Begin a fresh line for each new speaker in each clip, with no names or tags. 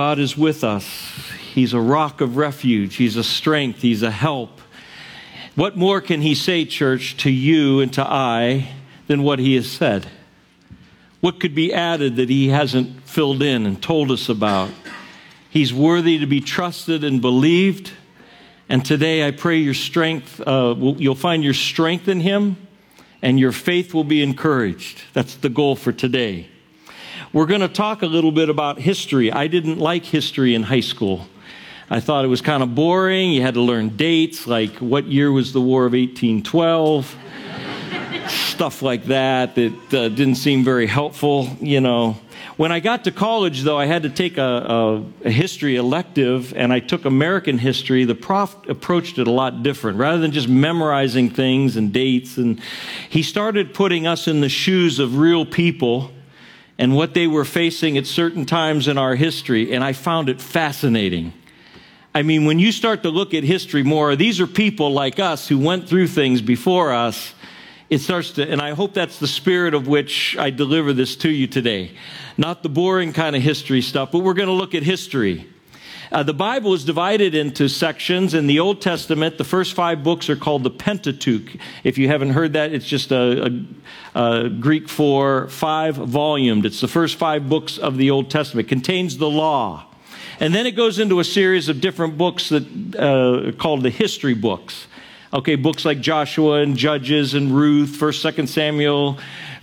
God is with us. He's a rock of refuge. He's a strength. He's a help. What more can He say, church, to you and to I than what He has said? What could be added that He hasn't filled in and told us about? He's worthy to be trusted and believed. And today I pray your strength, uh, you'll find your strength in Him and your faith will be encouraged. That's the goal for today. We're going to talk a little bit about history. I didn't like history in high school. I thought it was kind of boring. You had to learn dates, like what year was the War of 1812, stuff like that that uh, didn't seem very helpful, you know. When I got to college, though, I had to take a, a, a, history elective, and I took American history. The prof approached it a lot different. Rather than just memorizing things and dates, and he started putting us in the shoes of real people and what they were facing at certain times in our history, and I found it fascinating. I mean, when you start to look at history more, these are people like us who went through things before us. It starts to, and I hope that's the spirit of which I deliver this to you today. Not the boring kind of history stuff, but we're going to look at history. Uh, the Bible is divided into sections. In the Old Testament, the first five books are called the Pentateuch. If you haven't heard that, it's just a, a, a Greek for five volumed. It's the first five books of the Old Testament. It contains the law. And then it goes into a series of different books that uh, called the history books. Okay, books like Joshua and Judges and Ruth, 1st, 2nd Samuel,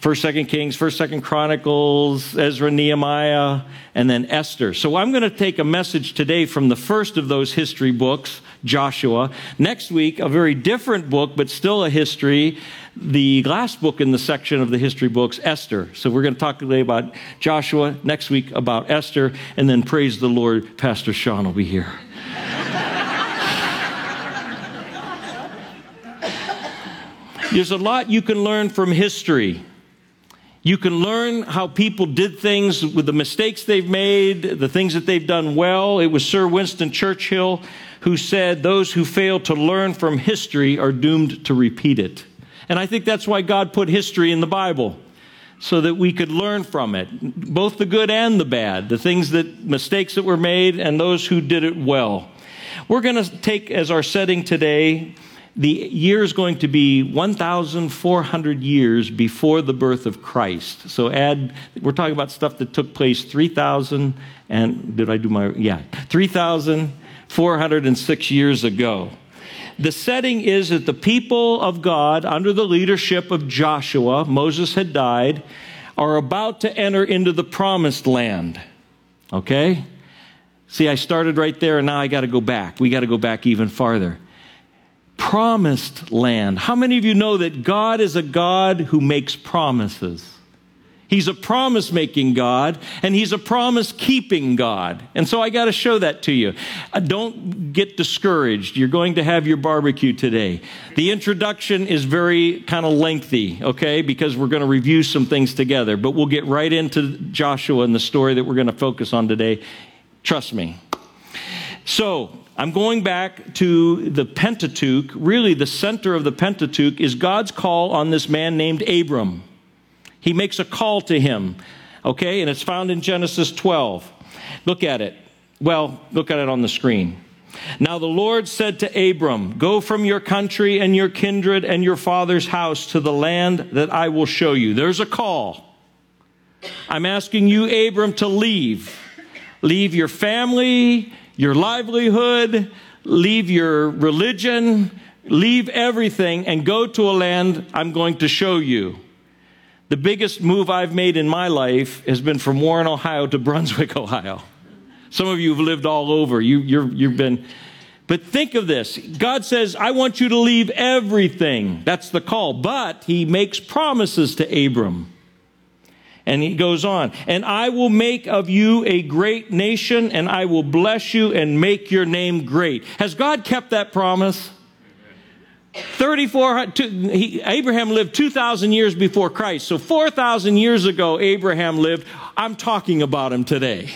First, Second Kings, First, Second Chronicles, Ezra, Nehemiah, and then Esther. So I'm going to take a message today from the first of those history books, Joshua. Next week, a very different book, but still a history. The last book in the section of the history books, Esther. So we're going to talk today about Joshua, next week about Esther, and then praise the Lord, Pastor Sean will be here. There's a lot you can learn from history. You can learn how people did things with the mistakes they've made, the things that they've done well. It was Sir Winston Churchill who said, Those who fail to learn from history are doomed to repeat it. And I think that's why God put history in the Bible, so that we could learn from it, both the good and the bad, the things that, mistakes that were made, and those who did it well. We're going to take as our setting today the year is going to be 1,400 years before the birth of Christ. So add, we're talking about stuff that took place 3,000 and, did I do my, yeah, 3,406 years ago. The setting is that the people of God, under the leadership of Joshua, Moses had died, are about to enter into the promised land. Okay? See, I started right there and now I got to go back. We got to go back even farther promised land. How many of you know that God is a God who makes promises? He's a promise making God and he's a promise keeping God. And so I got to show that to you. Uh, don't get discouraged. You're going to have your barbecue today. The introduction is very kind of lengthy, okay, because we're going to review some things together, but we'll get right into Joshua and the story that we're going to focus on today. Trust me. So, I'm going back to the Pentateuch. Really, the center of the Pentateuch is God's call on this man named Abram. He makes a call to him, okay, and it's found in Genesis 12. Look at it. Well, look at it on the screen. Now the Lord said to Abram, Go from your country and your kindred and your father's house to the land that I will show you. There's a call. I'm asking you, Abram, to leave. Leave your family, your livelihood, leave your religion, leave everything, and go to a land I'm going to show you. The biggest move I've made in my life has been from Warren, Ohio to Brunswick, Ohio. Some of you have lived all over. You, you've been. But think of this. God says, I want you to leave everything. That's the call. But he makes promises to Abram. And he goes on, and I will make of you a great nation, and I will bless you and make your name great. Has God kept that promise? 34 he, Abraham lived 2,000 years before Christ. So 4,000 years ago, Abraham lived. I'm talking about him today.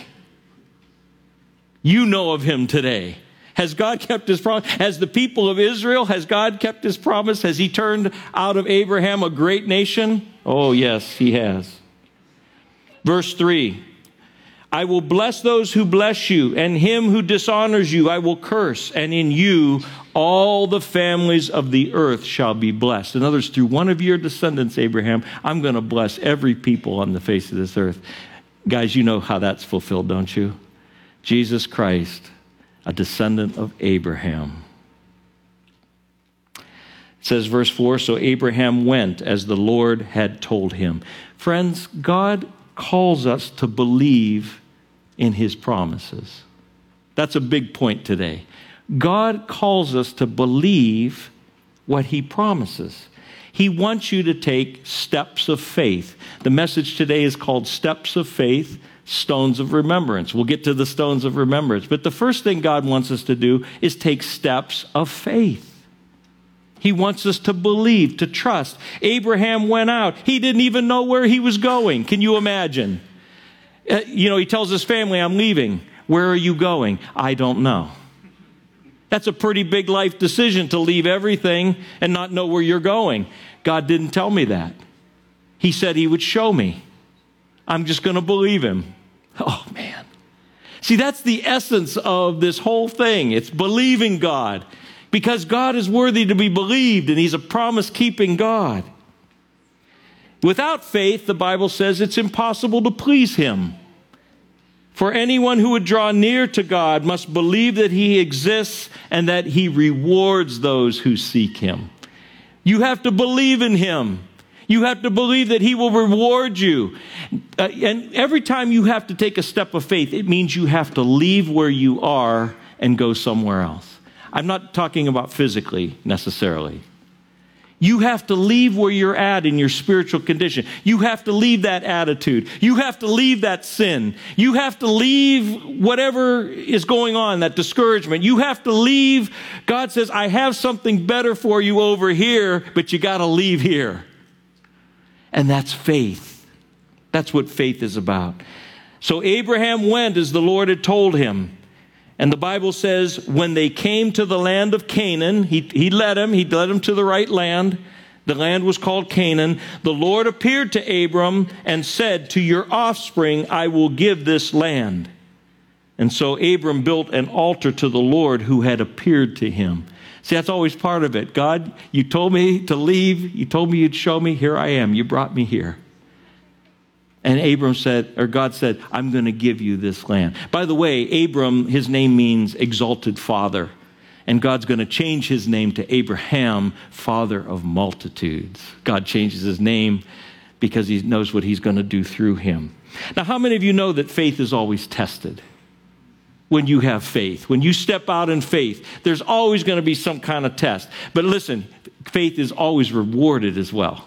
You know of him today. Has God kept his promise? Has the people of Israel, has God kept his promise? Has he turned out of Abraham a great nation? Oh, yes, he has. Verse 3 I will bless those who bless you, and him who dishonors you I will curse, and in you all the families of the earth shall be blessed. In other words, through one of your descendants, Abraham, I'm going to bless every people on the face of this earth. Guys, you know how that's fulfilled, don't you? Jesus Christ, a descendant of Abraham. It says, verse 4 So Abraham went as the Lord had told him. Friends, God calls us to believe in his promises. That's a big point today. God calls us to believe what he promises. He wants you to take steps of faith. The message today is called Steps of Faith, Stones of Remembrance. We'll get to the stones of remembrance. But the first thing God wants us to do is take steps of faith. He wants us to believe, to trust. Abraham went out. He didn't even know where he was going. Can you imagine? Uh, you know, he tells his family, I'm leaving. Where are you going? I don't know. That's a pretty big life decision to leave everything and not know where you're going. God didn't tell me that. He said he would show me. I'm just going to believe him. Oh, man. See, that's the essence of this whole thing. It's believing God because God is worthy to be believed and he's a promise keeping God. Without faith, the Bible says it's impossible to please him. For anyone who would draw near to God must believe that he exists and that he rewards those who seek him. You have to believe in him. You have to believe that he will reward you. Uh, and every time you have to take a step of faith, it means you have to leave where you are and go somewhere else. I'm not talking about physically necessarily. You have to leave where you're at in your spiritual condition. You have to leave that attitude. You have to leave that sin. You have to leave whatever is going on, that discouragement. You have to leave. God says, I have something better for you over here, but you got to leave here. And that's faith. That's what faith is about. So Abraham went as the Lord had told him. And the Bible says, when they came to the land of Canaan, he, he led them, he led them to the right land. The land was called Canaan. The Lord appeared to Abram and said, To your offspring I will give this land. And so Abram built an altar to the Lord who had appeared to him. See, that's always part of it. God, you told me to leave. You told me you'd show me. Here I am. You brought me here. And Abram said, or God said, I'm going to give you this land. By the way, Abram, his name means exalted father. And God's going to change his name to Abraham, father of multitudes. God changes his name because he knows what he's going to do through him. Now, how many of you know that faith is always tested? When you have faith, when you step out in faith, there's always going to be some kind of test. But listen, faith is always rewarded as well.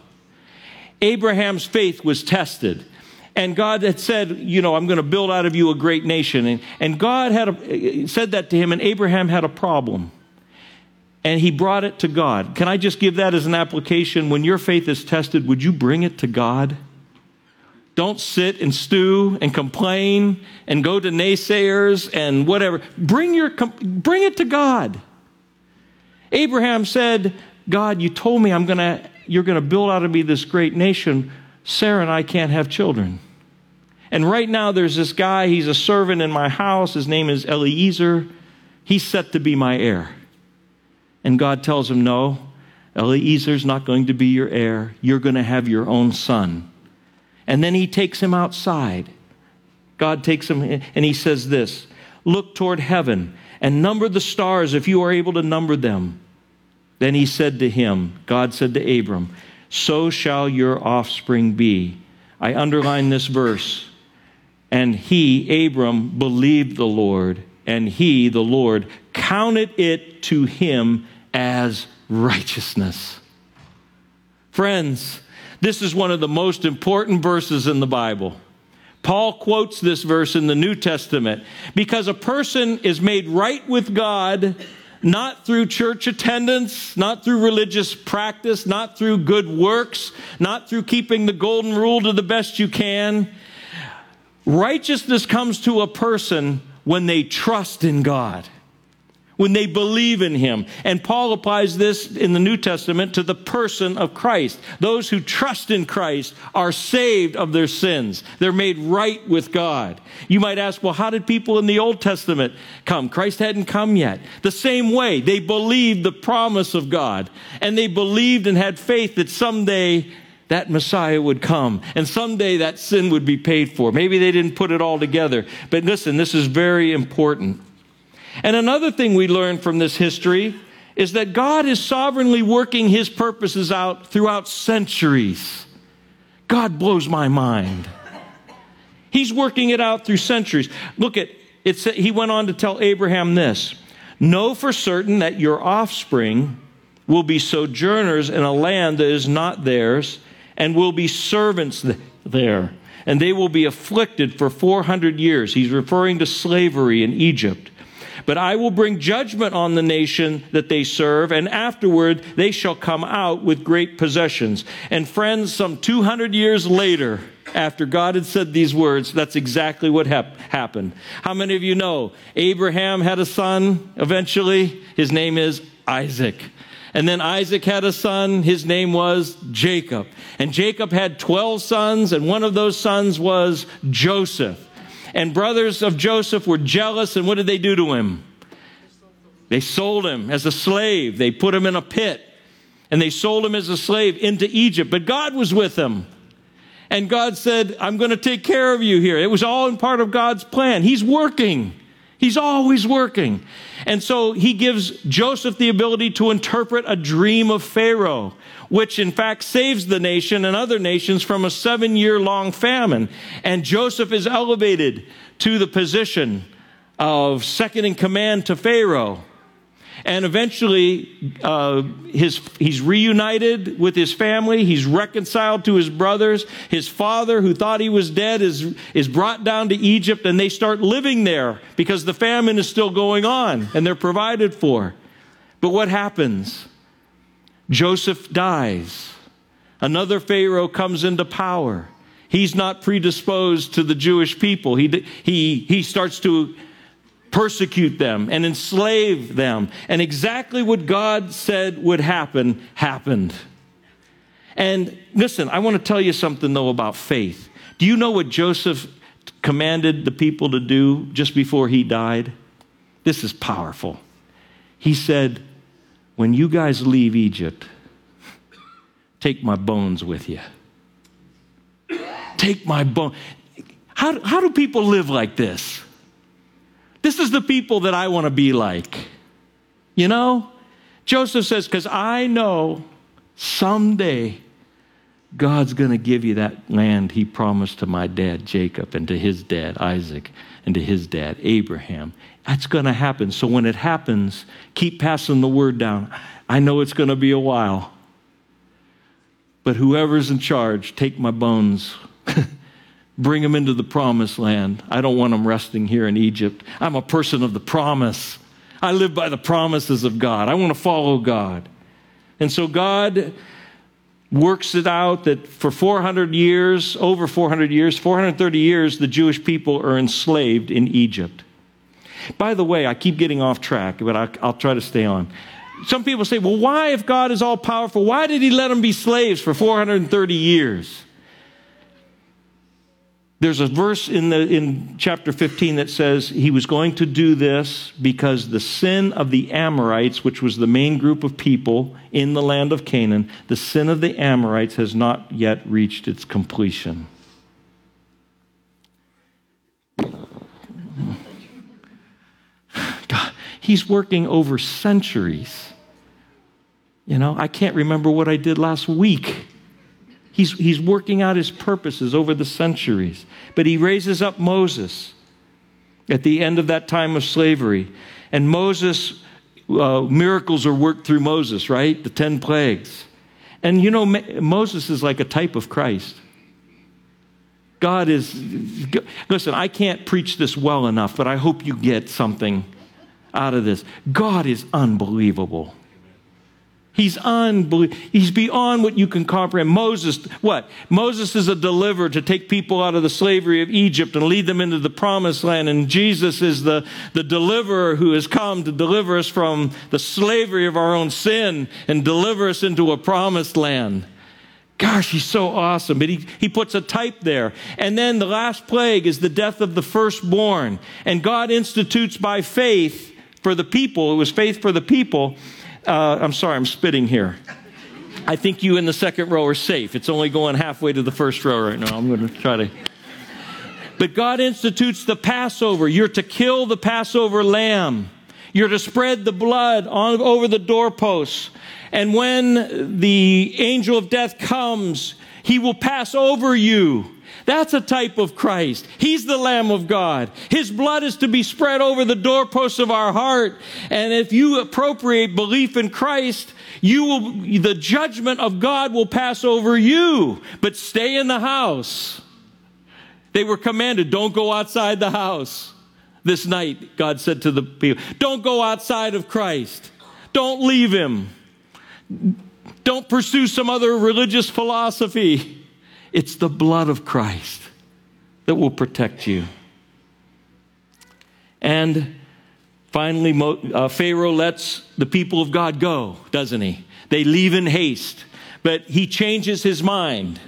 Abraham's faith was tested. And God had said, you know, I'm going to build out of you a great nation. And, and God had a, said that to him, and Abraham had a problem. And he brought it to God. Can I just give that as an application? When your faith is tested, would you bring it to God? Don't sit and stew and complain and go to naysayers and whatever. Bring, your, bring it to God. Abraham said, God, you told me I'm gonna, you're going to build out of me this great nation. Sarah and I can't have children. And right now, there's this guy, he's a servant in my house. His name is Eliezer. He's set to be my heir. And God tells him, No, Eliezer's not going to be your heir. You're going to have your own son. And then he takes him outside. God takes him, and he says this Look toward heaven and number the stars if you are able to number them. Then he said to him, God said to Abram, So shall your offspring be. I underline this verse. And he, Abram, believed the Lord, and he, the Lord, counted it to him as righteousness. Friends, this is one of the most important verses in the Bible. Paul quotes this verse in the New Testament because a person is made right with God not through church attendance, not through religious practice, not through good works, not through keeping the golden rule to the best you can. Righteousness comes to a person when they trust in God. When they believe in him. And Paul applies this in the New Testament to the person of Christ. Those who trust in Christ are saved of their sins. They're made right with God. You might ask, well, how did people in the Old Testament come? Christ hadn't come yet. The same way, they believed the promise of God and they believed and had faith that someday that Messiah would come and someday that sin would be paid for. Maybe they didn't put it all together. But listen, this is very important. And another thing we learn from this history is that God is sovereignly working his purposes out throughout centuries. God blows my mind. He's working it out through centuries. Look at it. He went on to tell Abraham this Know for certain that your offspring will be sojourners in a land that is not theirs and will be servants there. And they will be afflicted for 400 years. He's referring to slavery in Egypt. But I will bring judgment on the nation that they serve, and afterward they shall come out with great possessions. And friends, some 200 years later, after God had said these words, that's exactly what hap- happened. How many of you know Abraham had a son eventually? His name is Isaac. And then Isaac had a son. His name was Jacob. And Jacob had 12 sons, and one of those sons was Joseph. And brothers of Joseph were jealous, and what did they do to him? They sold him as a slave. They put him in a pit, and they sold him as a slave into Egypt. But God was with him. And God said, I'm going to take care of you here. It was all in part of God's plan. He's working. He's always working. And so he gives Joseph the ability to interpret a dream of Pharaoh which in fact saves the nation and other nations from a seven year long famine. And Joseph is elevated to the position of second in command to Pharaoh. And eventually, uh, his, he's reunited with his family. He's reconciled to his brothers. His father, who thought he was dead, is, is brought down to Egypt, and they start living there because the famine is still going on and they're provided for. But what happens? Joseph dies. Another Pharaoh comes into power. He's not predisposed to the Jewish people. He, he, he starts to persecute them and enslave them. And exactly what God said would happen happened. And listen, I want to tell you something, though, about faith. Do you know what Joseph commanded the people to do just before he died? This is powerful. He said, when you guys leave Egypt, take my bones with you. Take my bone. How, how do people live like this? This is the people that I want to be like. You know? Joseph says, because I know someday God's going to give you that land he promised to my dad, Jacob, and to his dad, Isaac, and to his dad, Abraham. That's going to happen. So when it happens, keep passing the word down. I know it's going to be a while. But whoever's in charge, take my bones. Bring them into the promised land. I don't want them resting here in Egypt. I'm a person of the promise. I live by the promises of God. I want to follow God. And so God works it out that for 400 years, over 400 years, 430 years, the Jewish people are enslaved in Egypt. By the way, I keep getting off track, but I, will try to stay on. Some people say, well, why, if God is all powerful, why did he let them be slaves for 430 years? There's a verse in, the, in chapter 15 that says he was going to do this because the sin of the Amorites, which was the main group of people in the land of Canaan, the sin of the Amorites has not yet reached its completion. God, he's working over centuries. You know, I can't remember what I did last week. He's, he's working out his purposes over the centuries. But he raises up Moses at the end of that time of slavery. And Moses, uh, miracles are worked through Moses, right? The 10 plagues. And you know, Moses is like a type of Christ. God is, listen, I can't preach this well enough, but I hope you get something out of this. God is unbelievable. He's unbelievable. He's beyond what you can comprehend. Moses, what? Moses is a deliverer to take people out of the slavery of Egypt and lead them into the promised land. And Jesus is the, the deliverer who has come to deliver us from the slavery of our own sin and deliver us into a promised land. Gosh, he's so awesome. But he, he puts a type there. And then the last plague is the death of the firstborn. And God institutes by faith for the people, it was faith for the people uh, I'm sorry, I'm spitting here. I think you in the second row are safe. It's only going halfway to the first row right now. I'm going to try to. But God institutes the Passover. You're to kill the Passover lamb. You're to spread the blood on, over the doorposts. And when the angel of death comes, he will pass over you. That's a type of Christ. He's the Lamb of God. His blood is to be spread over the doorposts of our heart. And if you appropriate belief in Christ, you will, the judgment of God will pass over you. But stay in the house. They were commanded, don't go outside the house. This night, God said to the people, don't go outside of Christ. Don't leave him. Don't pursue some other religious philosophy. It's the blood of Christ that will protect you. And finally, uh, Pharaoh lets the people of God go, doesn't he? They leave in haste, but he changes his mind.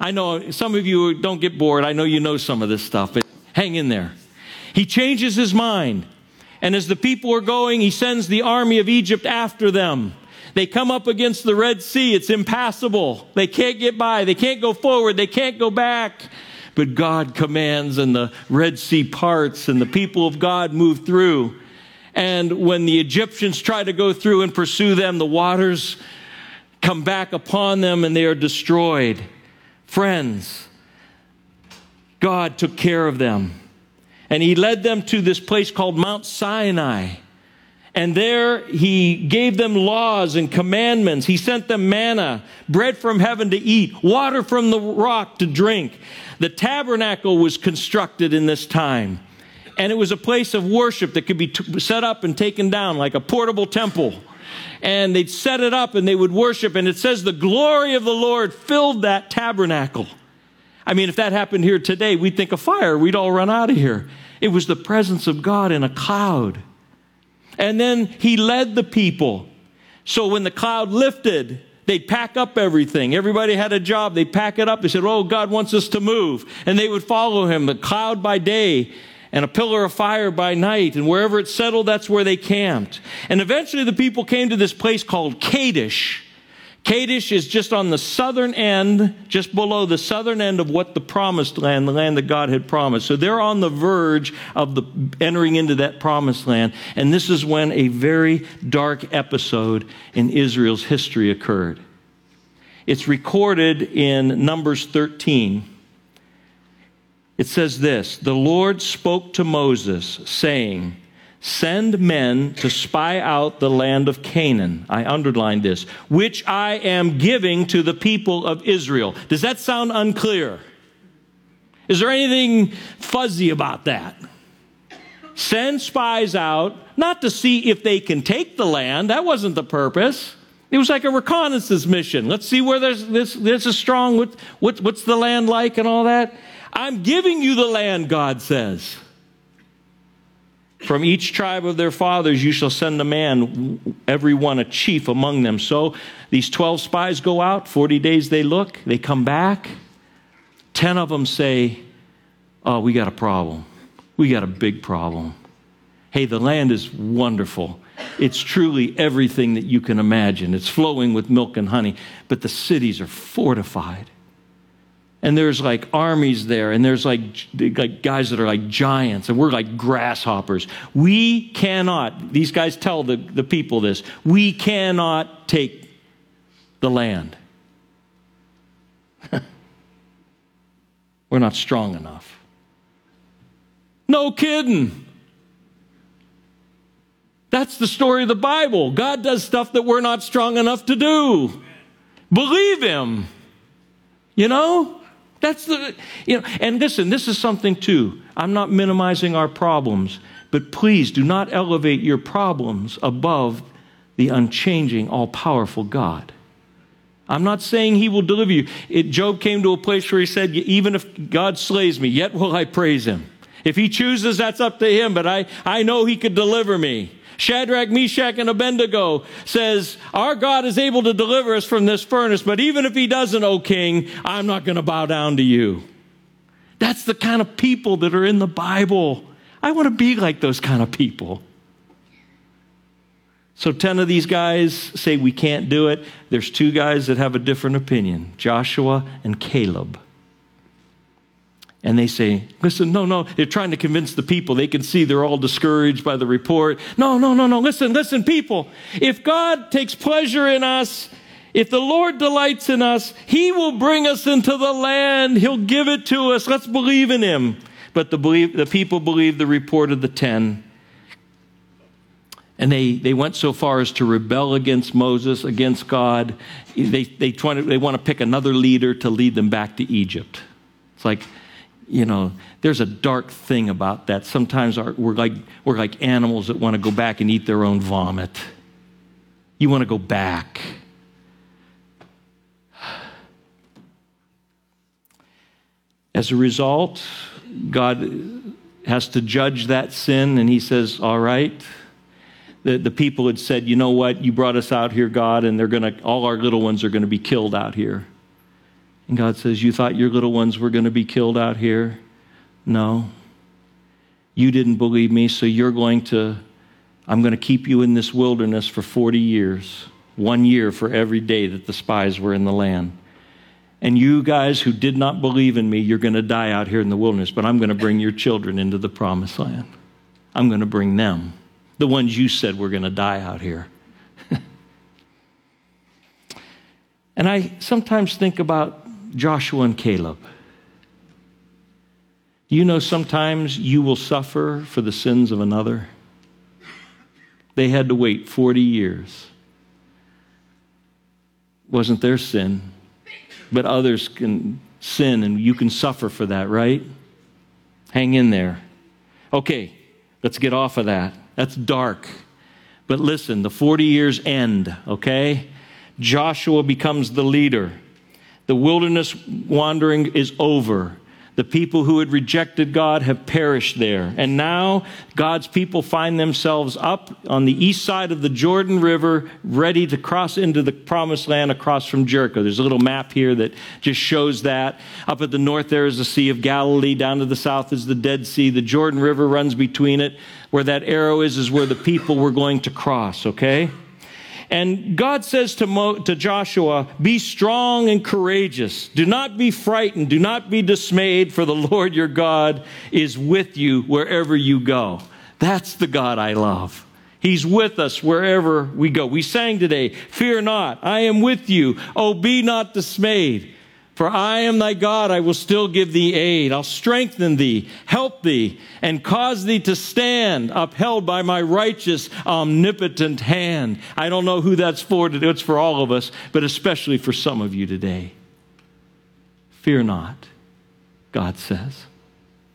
I know some of you don't get bored. I know you know some of this stuff, but hang in there. He changes his mind. And as the people are going, he sends the army of Egypt after them. They come up against the Red Sea. It's impassable. They can't get by. They can't go forward. They can't go back. But God commands and the Red Sea parts and the people of God move through. And when the Egyptians try to go through and pursue them, the waters come back upon them and they are destroyed. Friends, God took care of them. And He led them to this place called Mount Sinai. And there he gave them laws and commandments. He sent them manna, bread from heaven to eat, water from the rock to drink. The tabernacle was constructed in this time. And it was a place of worship that could be t- set up and taken down like a portable temple. And they'd set it up and they would worship. And it says the glory of the Lord filled that tabernacle. I mean, if that happened here today, we'd think of fire. We'd all run out of here. It was the presence of God in a cloud. And then he led the people. So when the cloud lifted, they'd pack up everything. Everybody had a job. They'd pack it up. They said, Oh, God wants us to move. And they would follow him, the cloud by day and a pillar of fire by night. And wherever it settled, that's where they camped. And eventually the people came to this place called Kadesh. Kadesh is just on the southern end, just below the southern end of what the promised land, the land that God had promised. So they're on the verge of the entering into that promised land. And this is when a very dark episode in Israel's history occurred. It's recorded in Numbers 13. It says this The Lord spoke to Moses, saying, Send men to spy out the land of Canaan. I underlined this, which I am giving to the people of Israel. Does that sound unclear? Is there anything fuzzy about that? Send spies out, not to see if they can take the land. That wasn't the purpose. It was like a reconnaissance mission. Let's see where there's this, this is strong. What, what, what's the land like and all that? I'm giving you the land, God says. From each tribe of their fathers you shall send a man, every one a chief among them. So these 12 spies go out, 40 days they look, they come back. 10 of them say, Oh, we got a problem. We got a big problem. Hey, the land is wonderful. It's truly everything that you can imagine. It's flowing with milk and honey, but the cities are fortified and there's like armies there and there's like, like guys that are like giants and we're like grasshoppers. We cannot these guys tell the, the people this we cannot take the land. We're not strong enough. No kidding. That's the story of the bible. God does stuff that we're not strong enough to do. Believe him. You know that's the, you know, and listen, this is something too. I'm not minimizing our problems, but please do not elevate your problems above the unchanging, all powerful God. I'm not saying he will deliver you. It, Job came to a place where he said, Even if God slays me, yet will I praise him. If he chooses, that's up to him, but I, I know he could deliver me. Shadrach, Meshach, and Abednego says, Our God is able to deliver us from this furnace, but even if he doesn't, O king, I'm not going to bow down to you. That's the kind of people that are in the Bible. I want to be like those kind of people. So 10 of these guys say we can't do it. There's two guys that have a different opinion Joshua and Caleb. And they say, listen, no, no, they're trying to convince the people. They can see they're all discouraged by the report. No, no, no, no, listen, listen, people. If God takes pleasure in us, if the Lord delights in us, He will bring us into the land. He'll give it to us. Let's believe in Him. But the, believe, the people believed the report of the ten. And they, they went so far as to rebel against Moses, against God. They, they, try they want to pick another leader to lead them back to Egypt. It's like, you know, there's a dark thing about that. Sometimes our, we're, like, we're like animals that want to go back and eat their own vomit. You want to go back. As a result, God has to judge that sin, and He says, All right, the, the people had said, you know what, you brought us out here, God, and they're gonna all our little ones are gonna be killed out here. And God says, You thought your little ones were gonna be killed out here? No. You didn't believe me, so you're going to, I'm gonna keep you in this wilderness for 40 years, one year for every day that the spies were in the land. And you guys who did not believe in me, you're going to die out here in the wilderness, but I'm going to bring your children into the promised land. I'm going to bring them the ones you said were going to die out here. and I sometimes think about Joshua and Caleb. You know, sometimes you will suffer for the sins of another. They had to wait 40 years. Wasn't their sin, but others can sin and you can suffer for that, right? Hang in there. Okay, let's get off of that. That's dark. But listen, the 40 years end, okay? Joshua becomes the leader. The wilderness wandering is over. The people who had rejected God have perished there. And now God's people find themselves up on the east side of the Jordan River, ready to cross into the promised land across from Jericho. There's a little map here that just shows that. Up at the north, there is the Sea of Galilee. Down to the south is the Dead Sea. The Jordan River runs between it. Where that arrow is, is where the people were going to cross, okay? And God says to, Mo, to Joshua, Be strong and courageous. Do not be frightened. Do not be dismayed, for the Lord your God is with you wherever you go. That's the God I love. He's with us wherever we go. We sang today, Fear not, I am with you. Oh, be not dismayed. For I am thy God, I will still give thee aid. I'll strengthen thee, help thee, and cause thee to stand, upheld by my righteous, omnipotent hand. I don't know who that's for. It's for all of us, but especially for some of you today. Fear not, God says.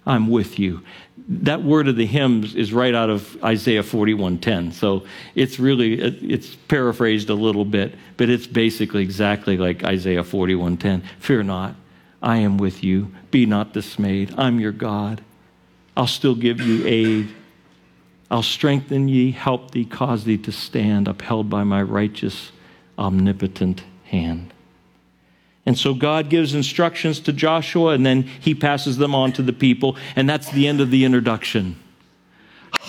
I'm with you that word of the hymns is right out of Isaiah 41:10. So it's really it's paraphrased a little bit, but it's basically exactly like Isaiah 41:10. Fear not, I am with you. Be not dismayed. I'm your God. I'll still give you aid. I'll strengthen ye, help thee, cause thee to stand, upheld by my righteous, omnipotent hand. And so God gives instructions to Joshua and then he passes them on to the people. And that's the end of the introduction.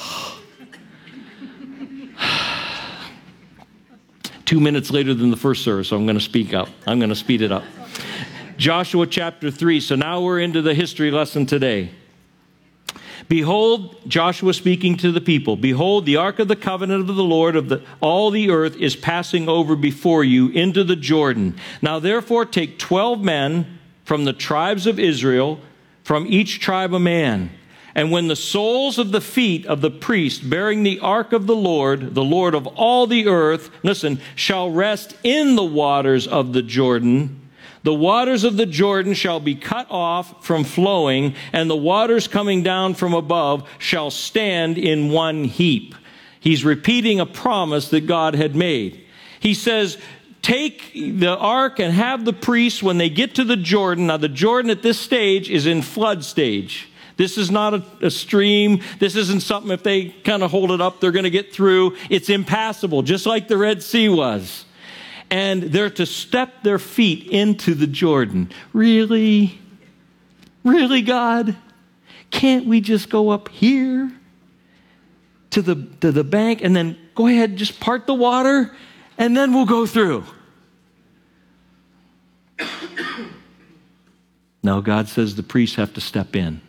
Two minutes later than the first service, so I'm going to speak up. I'm going to speed it up. Joshua chapter 3. So now we're into the history lesson today. Behold, Joshua speaking to the people, behold, the ark of the covenant of the Lord of the, all the earth is passing over before you into the Jordan. Now therefore take 12 men from the tribes of Israel, from each tribe a man. And when the soles of the feet of the priest bearing the ark of the Lord, the Lord of all the earth, listen, shall rest in the waters of the Jordan, the waters of the Jordan shall be cut off from flowing, and the waters coming down from above shall stand in one heap. He's repeating a promise that God had made. He says, Take the ark and have the priests when they get to the Jordan. Now, the Jordan at this stage is in flood stage. This is not a, a stream. This isn't something if they kind of hold it up, they're going to get through. It's impassable, just like the Red Sea was. And they're to step their feet into the Jordan. Really? Really, God? Can't we just go up here to the, to the bank and then go ahead, and just part the water, and then we'll go through? No, God says the priests have to step in.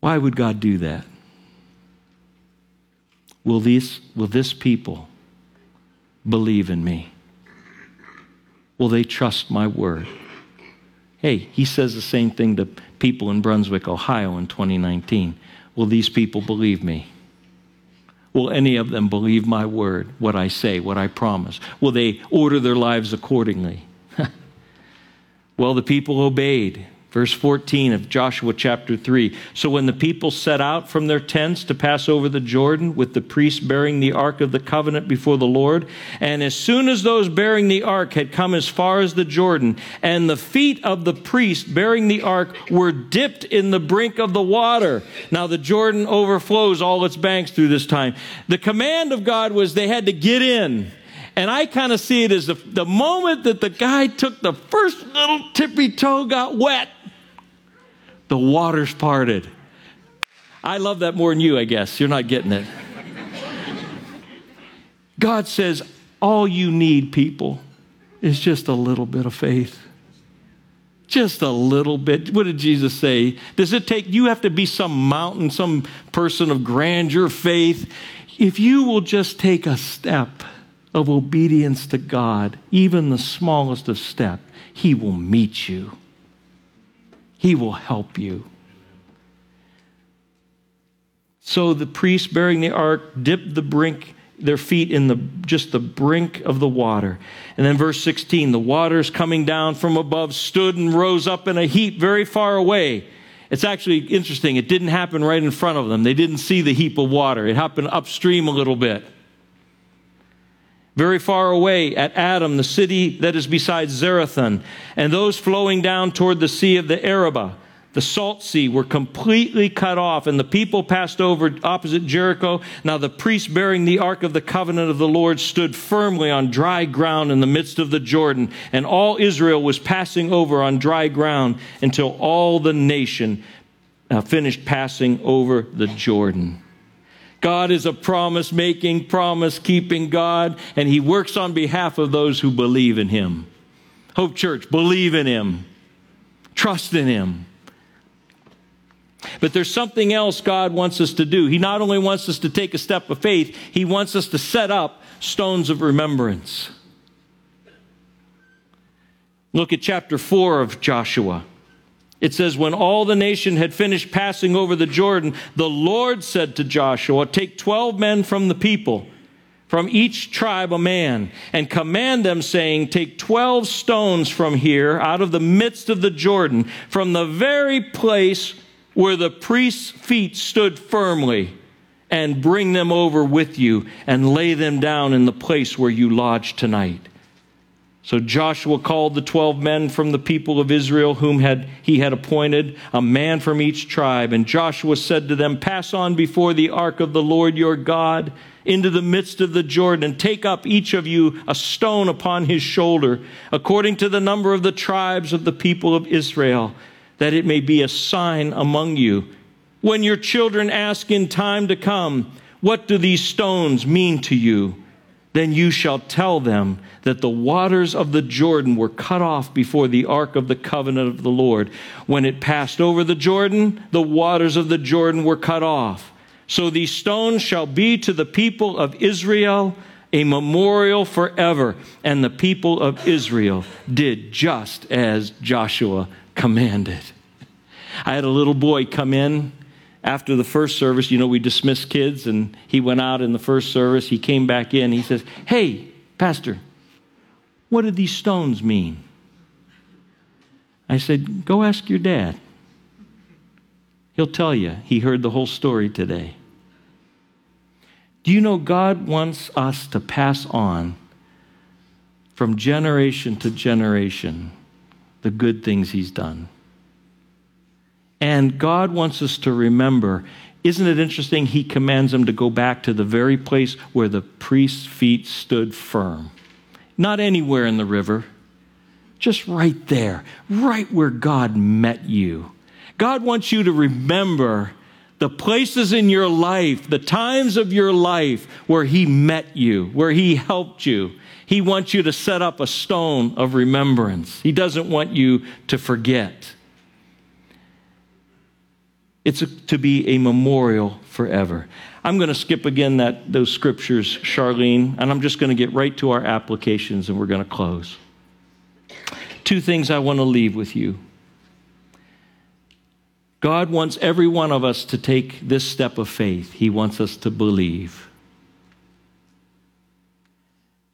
Why would God do that? Will, these, will this people believe in me? Will they trust my word? Hey, he says the same thing to people in Brunswick, Ohio in 2019. Will these people believe me? Will any of them believe my word, what I say, what I promise? Will they order their lives accordingly? well, the people obeyed. Verse 14 of Joshua chapter 3. So when the people set out from their tents to pass over the Jordan, with the priests bearing the ark of the covenant before the Lord, and as soon as those bearing the ark had come as far as the Jordan, and the feet of the priest bearing the ark were dipped in the brink of the water. Now the Jordan overflows all its banks through this time. The command of God was they had to get in. And I kind of see it as the, the moment that the guy took the first little tippy toe got wet, the waters parted. I love that more than you, I guess. You're not getting it. God says, all you need, people, is just a little bit of faith. Just a little bit. What did Jesus say? Does it take, you have to be some mountain, some person of grandeur, faith. If you will just take a step of obedience to God, even the smallest of step, He will meet you. He will help you. So the priests bearing the ark dipped the brink, their feet in the just the brink of the water. And then verse 16, the waters coming down from above stood and rose up in a heap very far away. It's actually interesting. It didn't happen right in front of them. They didn't see the heap of water. It happened upstream a little bit very far away at Adam, the city that is beside Zarethan, and those flowing down toward the sea of the Arabah, the salt sea, were completely cut off, and the people passed over opposite Jericho. Now the priest bearing the ark of the covenant of the Lord stood firmly on dry ground in the midst of the Jordan, and all Israel was passing over on dry ground until all the nation uh, finished passing over the Jordan. God is a promise making, promise keeping God, and He works on behalf of those who believe in Him. Hope Church, believe in Him, trust in Him. But there's something else God wants us to do. He not only wants us to take a step of faith, He wants us to set up stones of remembrance. Look at chapter 4 of Joshua. It says, When all the nation had finished passing over the Jordan, the Lord said to Joshua, Take 12 men from the people, from each tribe a man, and command them, saying, Take 12 stones from here, out of the midst of the Jordan, from the very place where the priest's feet stood firmly, and bring them over with you, and lay them down in the place where you lodge tonight. So Joshua called the 12 men from the people of Israel whom had, he had appointed, a man from each tribe. And Joshua said to them, Pass on before the ark of the Lord your God into the midst of the Jordan, and take up each of you a stone upon his shoulder, according to the number of the tribes of the people of Israel, that it may be a sign among you. When your children ask in time to come, What do these stones mean to you? Then you shall tell them that the waters of the Jordan were cut off before the ark of the covenant of the Lord. When it passed over the Jordan, the waters of the Jordan were cut off. So these stones shall be to the people of Israel a memorial forever. And the people of Israel did just as Joshua commanded. I had a little boy come in after the first service, you know, we dismissed kids, and he went out in the first service. He came back in. He says, Hey, Pastor, what did these stones mean? I said, Go ask your dad. He'll tell you. He heard the whole story today. Do you know God wants us to pass on from generation to generation the good things He's done? And God wants us to remember isn't it interesting? He commands them to go back to the very place where the priest's feet stood firm. Not anywhere in the river, just right there, right where God met you. God wants you to remember the places in your life, the times of your life where He met you, where He helped you. He wants you to set up a stone of remembrance. He doesn't want you to forget. It's a, to be a memorial forever. I'm going to skip again that those scriptures, Charlene, and I'm just going to get right to our applications and we're going to close. Two things I want to leave with you. God wants every one of us to take this step of faith. He wants us to believe.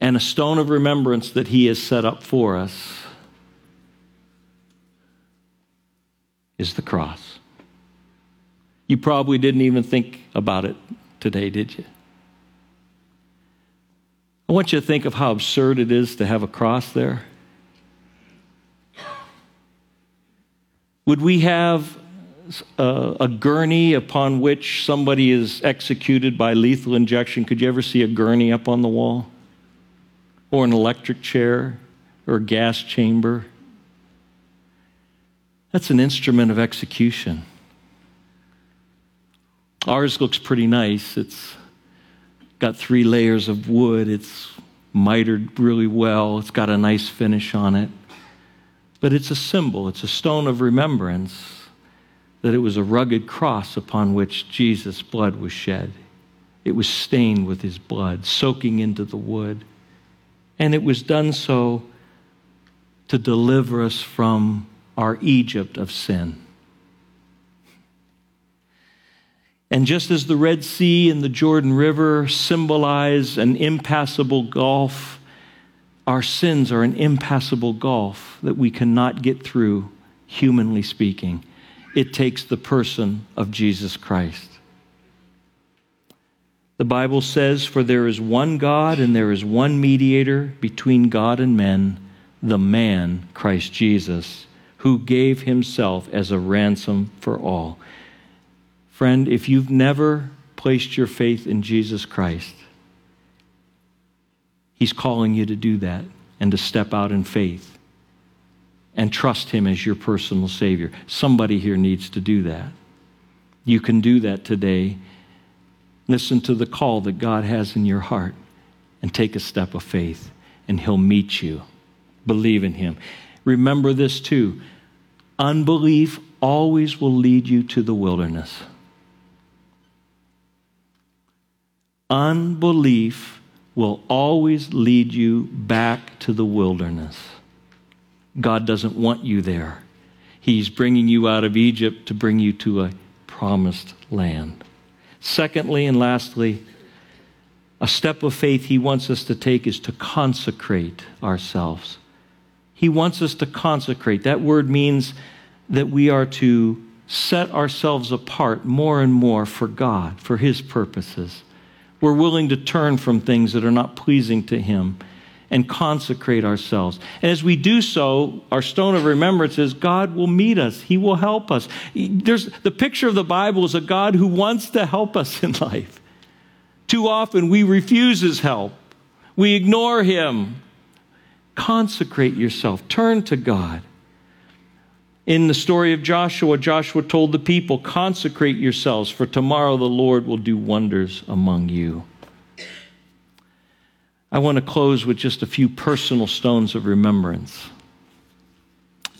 And a stone of remembrance that He has set up for us is the cross. You probably didn't even think about it today, did you? I want you to think of how absurd it is to have a cross there. Would we have a, a, gurney upon which somebody is executed by lethal injection? Could you ever see a gurney up on the wall? Or an electric chair? Or a gas chamber? That's an instrument of execution. Ours looks pretty nice. It's got three layers of wood. It's mitered really well. It's got a nice finish on it. But it's a symbol, it's a stone of remembrance that it was a rugged cross upon which Jesus' blood was shed. It was stained with his blood, soaking into the wood. And it was done so to deliver us from our Egypt of sin. And just as the Red Sea and the Jordan River symbolize an impassable gulf, our sins are an impassable gulf that we cannot get through, humanly speaking. It takes the person of Jesus Christ. The Bible says, For there is one God and there is one mediator between God and men, the man, Christ Jesus, who gave himself as a ransom for all. Friend, if you've never placed your faith in Jesus Christ, He's calling you to do that and to step out in faith and trust Him as your personal Savior. Somebody here needs to do that. You can do that today. Listen to the call that God has in your heart and take a step of faith, and He'll meet you. Believe in Him. Remember this too unbelief always will lead you to the wilderness. Unbelief will always lead you back to the wilderness. God doesn't want you there. He's bringing you out of Egypt to bring you to a promised land. Secondly, and lastly, a step of faith he wants us to take is to consecrate ourselves. He wants us to consecrate. That word means that we are to set ourselves apart more and more for God, for his purposes. We're willing to turn from things that are not pleasing to Him and consecrate ourselves. And as we do so, our stone of remembrance is God will meet us. He will help us. There's, the picture of the Bible is a God who wants to help us in life. Too often we refuse His help, we ignore Him. Consecrate yourself, turn to God. In the story of Joshua, Joshua told the people, Consecrate yourselves, for tomorrow the Lord will do wonders among you. I want to close with just a few personal stones of remembrance.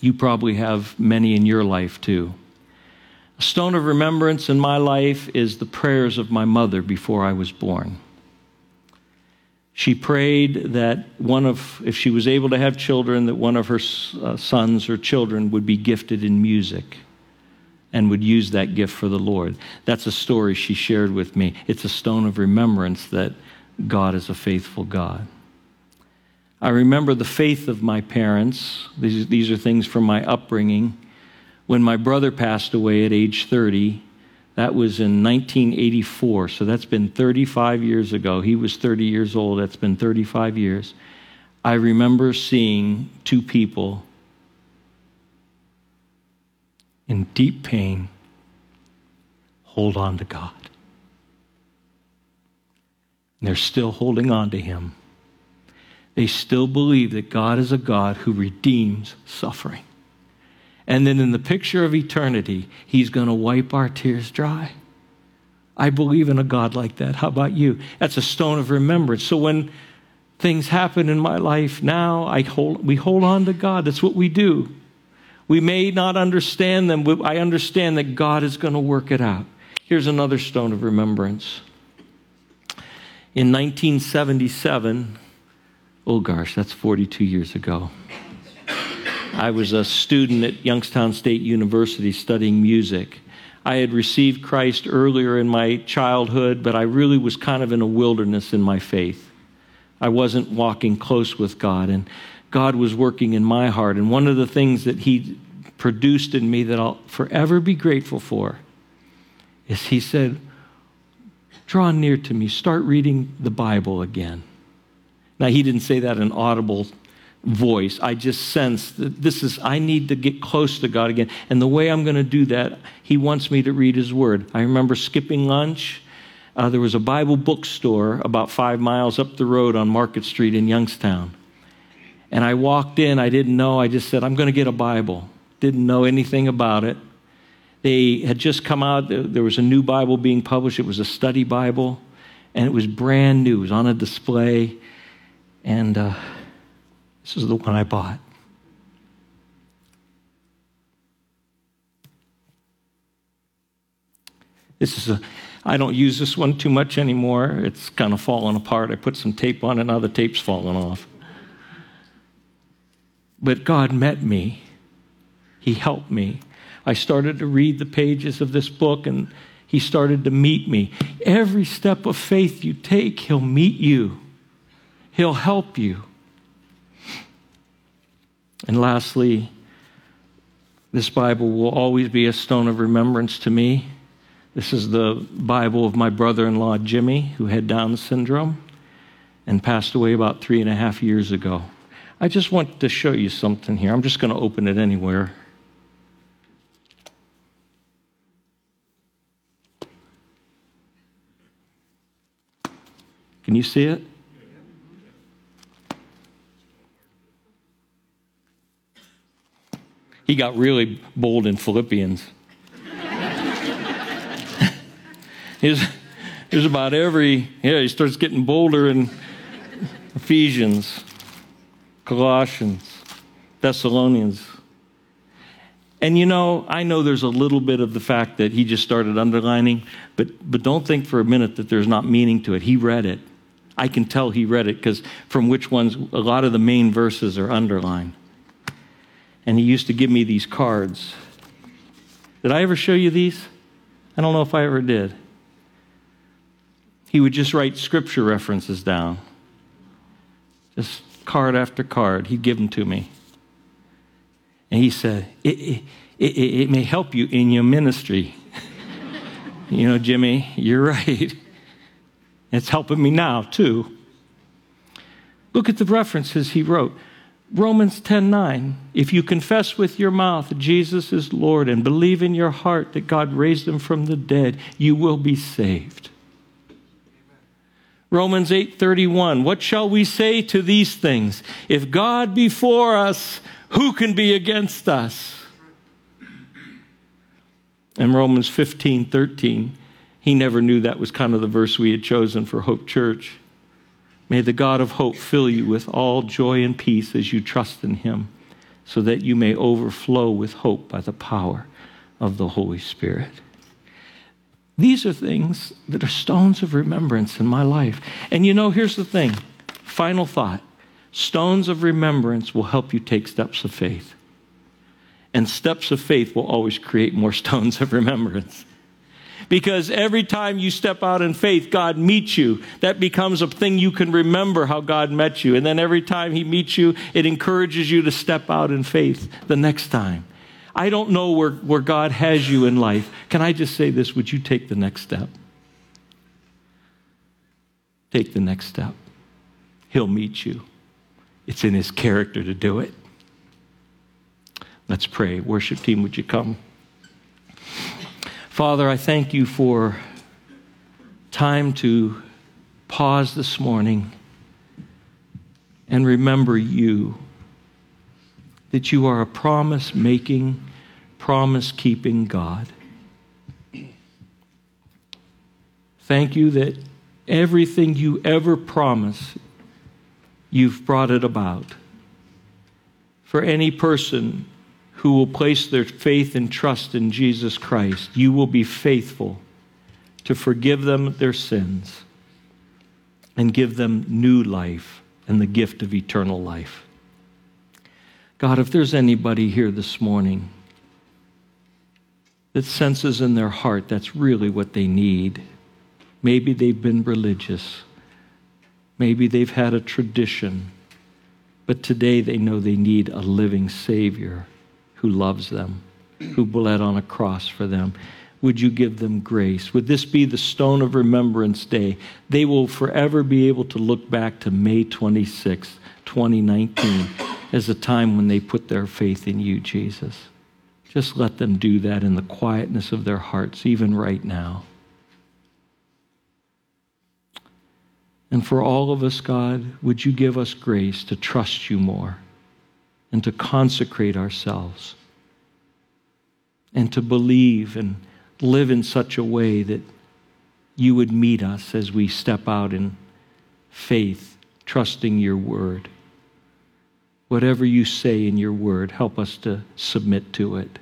You probably have many in your life too. A stone of remembrance in my life is the prayers of my mother before I was born. She prayed that one of, if she was able to have children, that one of her uh, sons or children would be gifted in music and would use that gift for the Lord. That's a story she shared with me. It's a stone of remembrance that God is a faithful God. I remember the faith of my parents. These, these are things from my upbringing. When my brother passed away at age 30, That was in 1984, so that's been 35 years ago. He was 30 years old, that's been 35 years. I remember seeing two people in deep pain hold on to God. And they're still holding on to Him. They still believe that God is a God who redeems suffering. And then in the picture of eternity, He's going to wipe our tears dry. I believe in a God like that. How about you? That's a stone of remembrance. So when things happen in my life now, I hold, we hold on to God. That's what we do. We may not understand them, but I understand that God is going to work it out. Here's another stone of remembrance. In 1977, oh gosh, that's 42 years ago. I was a student at Youngstown State University studying music. I had received Christ earlier in my childhood, but I really was kind of in a wilderness in my faith. I wasn't walking close with God, and God was working in my heart. And one of the things that He produced in me that I'll forever be grateful for is He said, Draw near to me, start reading the Bible again. Now, He didn't say that in audible voice. I just sense that this is, I need to get close to God again. And the way I'm going to do that, He wants me to read His Word. I remember skipping lunch. Uh, there was a Bible bookstore about five miles up the road on Market Street in Youngstown. And I walked in, I didn't know, I just said, I'm going to get a Bible. Didn't know anything about it. They had just come out, there was a new Bible being published. It was a study Bible, and it was brand new. It was on a display. And uh, this is the one I bought. This is a, I don't use this one too much anymore. It's kind of fallen apart. I put some tape on it, now the tape's fallen off. But God met me, He helped me. I started to read the pages of this book, and He started to meet me. Every step of faith you take, He'll meet you, He'll help you. And lastly, this Bible will always be a stone of remembrance to me. This is the Bible of my brother in law, Jimmy, who had Down syndrome and passed away about three and a half years ago. I just want to show you something here. I'm just going to open it anywhere. Can you see it? He got really bold in Philippians. There's about every, yeah, he starts getting bolder in Ephesians, Colossians, Thessalonians. And you know, I know there's a little bit of the fact that he just started underlining, but, but don't think for a minute that there's not meaning to it. He read it. I can tell he read it because from which ones, a lot of the main verses are underlined and he used to give me these cards. Did I ever show you these? I don't know if I ever did. He would just write scripture references down. Just card after card. He'd give them to me. And he said, It, it, it, it may help you in your ministry. you know, Jimmy, you're right. It's helping me now, too. Look at the references he wrote. Romans 10:9 If you confess with your mouth Jesus is Lord and believe in your heart that God raised him from the dead, you will be saved. Romans 8:31 What shall we say to these things? If God be for us, who can be against us? And Romans 15:13 He never knew that was kind of the verse we had chosen for Hope Church. May the God of hope fill you with all joy and peace as you trust in him, so that you may overflow with hope by the power of the Holy Spirit. These are things that are stones of remembrance in my life. And you know, here's the thing final thought stones of remembrance will help you take steps of faith. And steps of faith will always create more stones of remembrance. Because every time you step out in faith, God meets you. That becomes a thing you can remember how God met you. And then every time He meets you, it encourages you to step out in faith the next time. I don't know where, where God has you in life. Can I just say this? Would you take the next step? Take the next step. He'll meet you. It's in his character to do it. Let's pray. Worship team, would you come? Father, I thank you for time to pause this morning and remember you, that you are a promise making, promise keeping God. Thank you that everything you ever promise, you've brought it about. For any person who will place their faith and trust in Jesus Christ, you will be faithful to forgive them their sins and give them new life and the gift of eternal life. God, if there's anybody here this morning that senses in their heart that's really what they need, maybe they've been religious, maybe they've had a tradition, but today they know they need a living Savior who loves them, who bled on a cross for them would you give them grace? Would this be the stone of remembrance day? They will forever be able to look back to May 26, 2019, as a time when they put their faith in you, Jesus. Just let them do that in the quietness of their hearts, even right now. And for all of us, God, would you give us grace to trust you more and to consecrate ourselves and to believe and live in such a way that you would meet us as we step out in faith, trusting your word. Whatever you say in your word, help us to submit to it.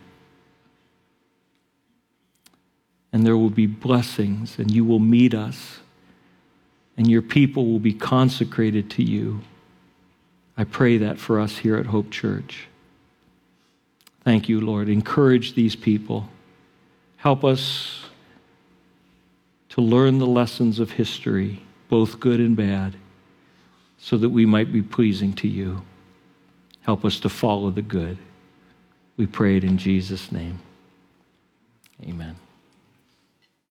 And there will be blessings, and you will meet us, and your people will be consecrated to you. I pray that for us here at Hope Church. Thank you, Lord. Encourage these people. Help us to learn the lessons of history, both good and bad, so that we might be pleasing to you. Help us to follow the good. We pray it in Jesus' name. Amen.